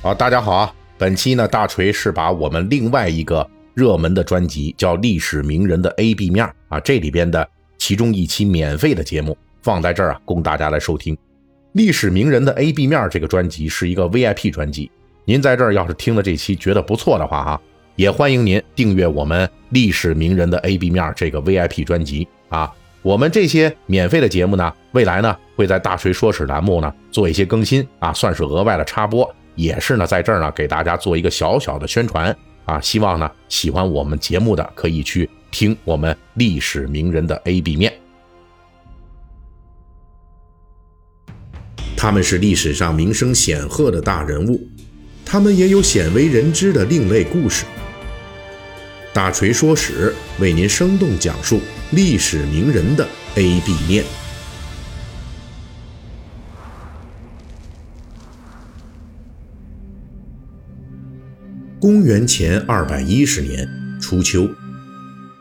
好，大家好啊！本期呢，大锤是把我们另外一个热门的专辑叫《历史名人的 A B 面》啊，这里边的其中一期免费的节目放在这儿啊，供大家来收听。《历史名人的 A B 面》这个专辑是一个 VIP 专辑，您在这儿要是听了这期觉得不错的话哈，也欢迎您订阅我们《历史名人的 A B 面》这个 VIP 专辑啊。我们这些免费的节目呢，未来呢会在大锤说史栏目呢做一些更新啊，算是额外的插播。也是呢，在这儿呢，给大家做一个小小的宣传啊！希望呢，喜欢我们节目的可以去听我们历史名人的 A B 面。他们是历史上名声显赫的大人物，他们也有鲜为人知的另类故事。大锤说史为您生动讲述历史名人的 A B 面。公元前二百一十年初秋，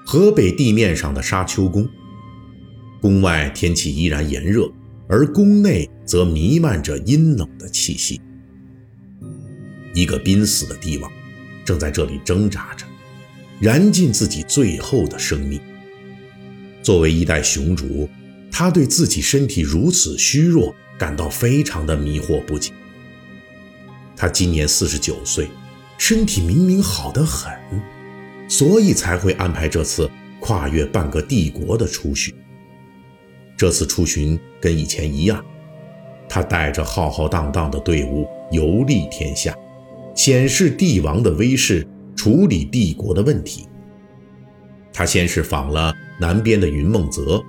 河北地面上的沙丘宫，宫外天气依然炎热，而宫内则弥漫着阴冷的气息。一个濒死的帝王正在这里挣扎着，燃尽自己最后的生命。作为一代雄主，他对自己身体如此虚弱感到非常的迷惑不解。他今年四十九岁。身体明明好得很，所以才会安排这次跨越半个帝国的出巡。这次出巡跟以前一样，他带着浩浩荡荡的队伍游历天下，显示帝王的威势，处理帝国的问题。他先是访了南边的云梦泽，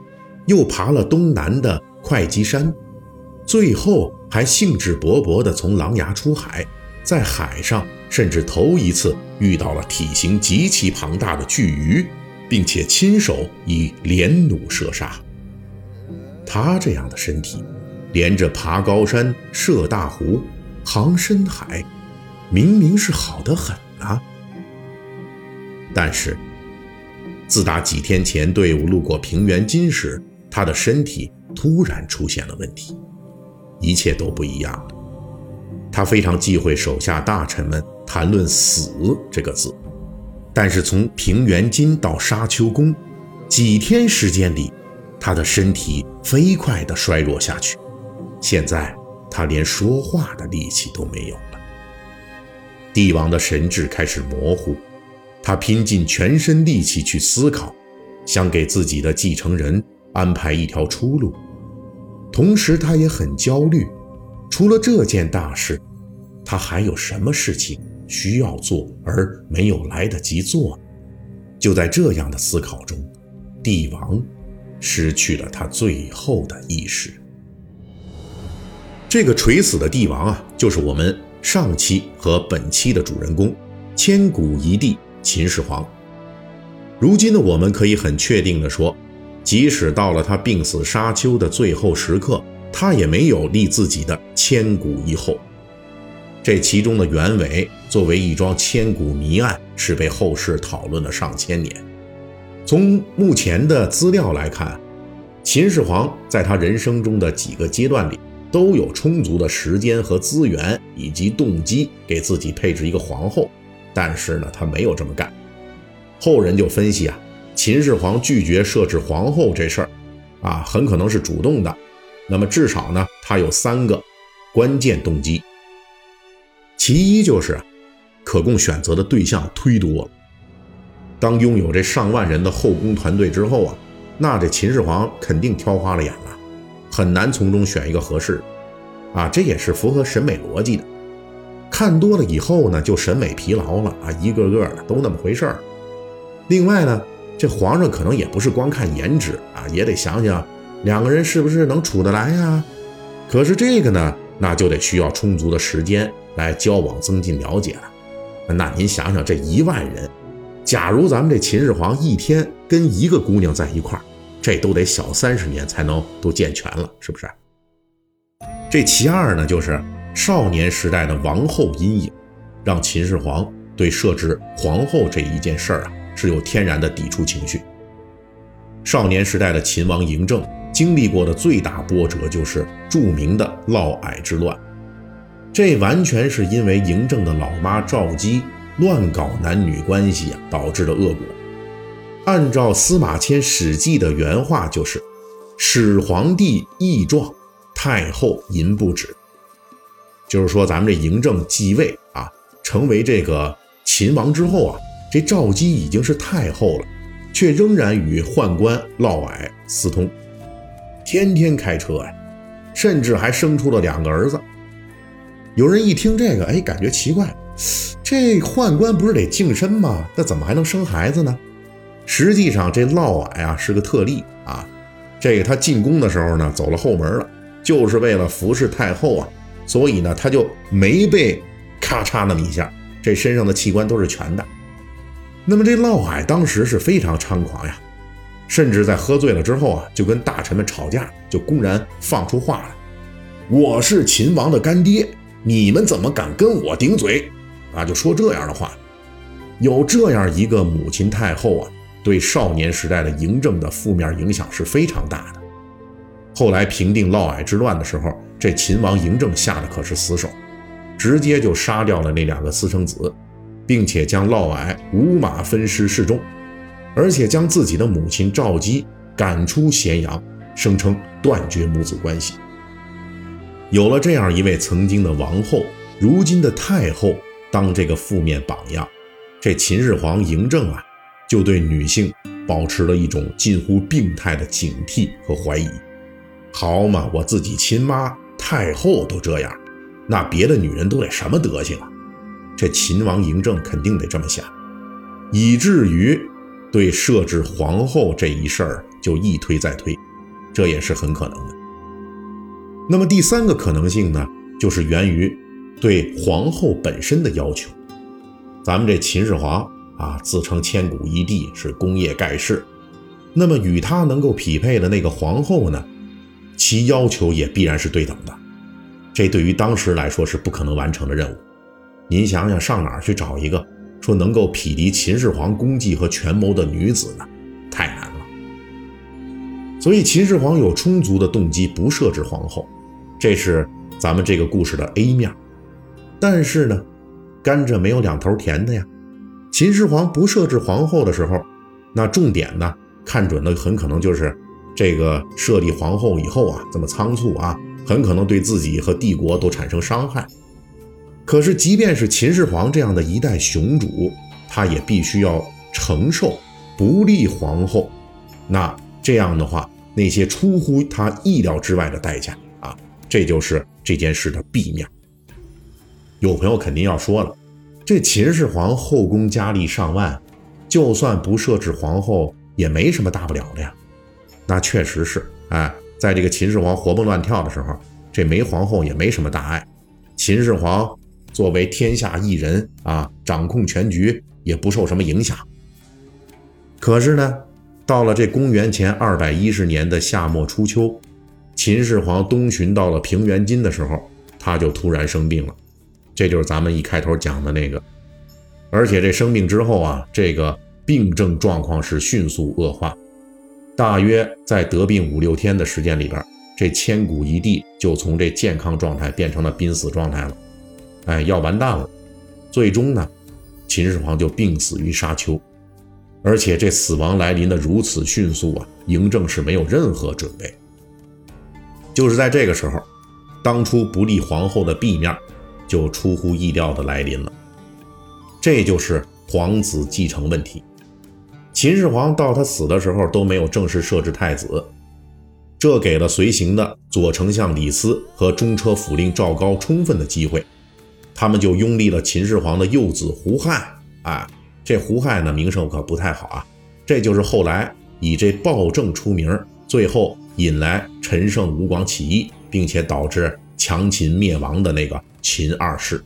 又爬了东南的会稽山，最后还兴致勃勃地从琅琊出海。在海上，甚至头一次遇到了体型极其庞大的巨鱼，并且亲手以连弩射杀。他这样的身体，连着爬高山、涉大湖、航深海，明明是好得很啊！但是，自打几天前队伍路过平原津时，他的身体突然出现了问题，一切都不一样了。他非常忌讳手下大臣们谈论“死”这个字，但是从平原津到沙丘宫，几天时间里，他的身体飞快地衰弱下去，现在他连说话的力气都没有了。帝王的神智开始模糊，他拼尽全身力气去思考，想给自己的继承人安排一条出路，同时他也很焦虑。除了这件大事，他还有什么事情需要做而没有来得及做？就在这样的思考中，帝王失去了他最后的意识。这个垂死的帝王啊，就是我们上期和本期的主人公——千古一帝秦始皇。如今的我们可以很确定地说，即使到了他病死沙丘的最后时刻。他也没有立自己的千古一后，这其中的原委作为一桩千古谜案，是被后世讨论了上千年。从目前的资料来看，秦始皇在他人生中的几个阶段里，都有充足的时间和资源以及动机给自己配置一个皇后，但是呢，他没有这么干。后人就分析啊，秦始皇拒绝设置皇后这事儿，啊，很可能是主动的。那么至少呢，他有三个关键动机。其一就是可供选择的对象忒多了。当拥有这上万人的后宫团队之后啊，那这秦始皇肯定挑花了眼了，很难从中选一个合适。啊，这也是符合审美逻辑的。看多了以后呢，就审美疲劳了啊，一个个的都那么回事儿。另外呢，这皇上可能也不是光看颜值啊，也得想想。两个人是不是能处得来呀？可是这个呢，那就得需要充足的时间来交往、增进了解了。那您想想，这一万人，假如咱们这秦始皇一天跟一个姑娘在一块儿，这都得小三十年才能都健全了，是不是？这其二呢，就是少年时代的王后阴影，让秦始皇对设置皇后这一件事儿啊，是有天然的抵触情绪。少年时代的秦王嬴政。经历过的最大波折就是著名的嫪毐之乱。这完全是因为嬴政的老妈赵姬乱搞男女关系啊，导致的恶果。按照司马迁《史记》的原话，就是“始皇帝义壮，太后淫不止”。就是说，咱们这嬴政继位啊，成为这个秦王之后啊，这赵姬已经是太后了，却仍然与宦官嫪毐私通，天天开车呀，甚至还生出了两个儿子。有人一听这个，哎，感觉奇怪，这宦官不是得净身吗？那怎么还能生孩子呢？实际上，这嫪毐啊是个特例啊，这个他进宫的时候呢，走了后门了，就是为了服侍太后啊。所以呢，他就没被咔嚓那么一下，这身上的器官都是全的。那么这嫪毐当时是非常猖狂呀，甚至在喝醉了之后啊，就跟大臣们吵架，就公然放出话来：“我是秦王的干爹，你们怎么敢跟我顶嘴？”啊，就说这样的话。有这样一个母亲太后啊，对少年时代的嬴政的负面影响是非常大的。后来平定嫪毐之乱的时候，这秦王嬴政下的可是死手，直接就杀掉了那两个私生子，并且将嫪毐五马分尸示众，而且将自己的母亲赵姬赶出咸阳，声称断绝母子关系。有了这样一位曾经的王后，如今的太后当这个负面榜样，这秦始皇嬴政啊，就对女性保持了一种近乎病态的警惕和怀疑。好嘛，我自己亲妈太后都这样，那别的女人都得什么德行啊？这秦王嬴政肯定得这么想，以至于对设置皇后这一事儿就一推再推，这也是很可能的。那么第三个可能性呢，就是源于对皇后本身的要求。咱们这秦始皇啊，自称千古一帝，是功业盖世，那么与他能够匹配的那个皇后呢？其要求也必然是对等的，这对于当时来说是不可能完成的任务。您想想，上哪儿去找一个说能够匹敌秦始皇功绩和权谋的女子呢？太难了。所以秦始皇有充足的动机不设置皇后，这是咱们这个故事的 A 面。但是呢，甘蔗没有两头甜的呀。秦始皇不设置皇后的时候，那重点呢，看准的很可能就是。这个设立皇后以后啊，这么仓促啊，很可能对自己和帝国都产生伤害。可是，即便是秦始皇这样的一代雄主，他也必须要承受不立皇后。那这样的话，那些出乎他意料之外的代价，这就是这件事的弊面。有朋友肯定要说了，这秦始皇后宫佳丽上万，就算不设置皇后，也没什么大不了的呀。那确实是，哎，在这个秦始皇活蹦乱跳的时候，这没皇后也没什么大碍。秦始皇作为天下一人啊，掌控全局，也不受什么影响。可是呢，到了这公元前二百一十年的夏末初秋，秦始皇东巡到了平原津的时候，他就突然生病了。这就是咱们一开头讲的那个。而且这生病之后啊，这个病症状况是迅速恶化。大约在得病五六天的时间里边，这千古一帝就从这健康状态变成了濒死状态了，哎，要完蛋了。最终呢，秦始皇就病死于沙丘，而且这死亡来临的如此迅速啊，嬴政是没有任何准备。就是在这个时候，当初不立皇后的弊面就出乎意料的来临了，这就是皇子继承问题。秦始皇到他死的时候都没有正式设置太子，这给了随行的左丞相李斯和中车府令赵高充分的机会，他们就拥立了秦始皇的幼子胡亥。哎，这胡亥呢名声可不太好啊，这就是后来以这暴政出名，最后引来陈胜吴广起义，并且导致强秦灭亡的那个秦二世。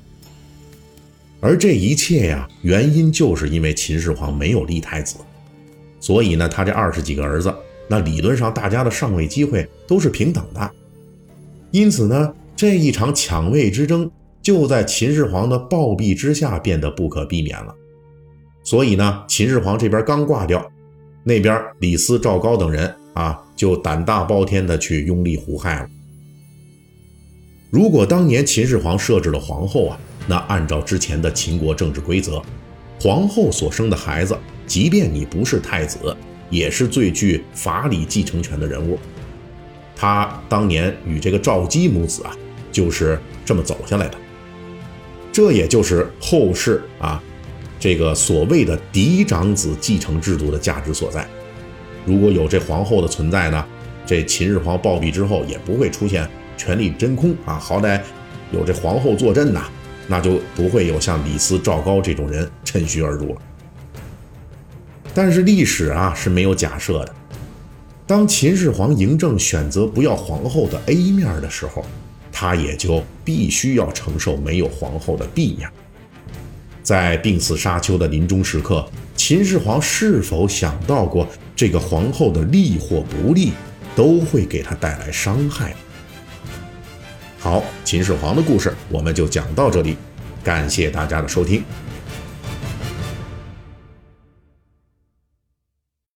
而这一切呀，原因就是因为秦始皇没有立太子。所以呢，他这二十几个儿子，那理论上大家的上位机会都是平等的。因此呢，这一场抢位之争就在秦始皇的暴毙之下变得不可避免了。所以呢，秦始皇这边刚挂掉，那边李斯、赵高等人啊，就胆大包天的去拥立胡亥了。如果当年秦始皇设置了皇后啊，那按照之前的秦国政治规则，皇后所生的孩子，即便你不是太子，也是最具法理继承权的人物。他当年与这个赵姬母子啊，就是这么走下来的。这也就是后世啊，这个所谓的嫡长子继承制度的价值所在。如果有这皇后的存在呢，这秦始皇暴毙之后也不会出现权力真空啊。好歹有这皇后坐镇呐，那就不会有像李斯、赵高这种人趁虚而入了。但是历史啊是没有假设的。当秦始皇嬴政选择不要皇后的 A 面的时候，他也就必须要承受没有皇后的 B 面。在病死沙丘的临终时刻，秦始皇是否想到过这个皇后的利或不利，都会给他带来伤害？好，秦始皇的故事我们就讲到这里，感谢大家的收听。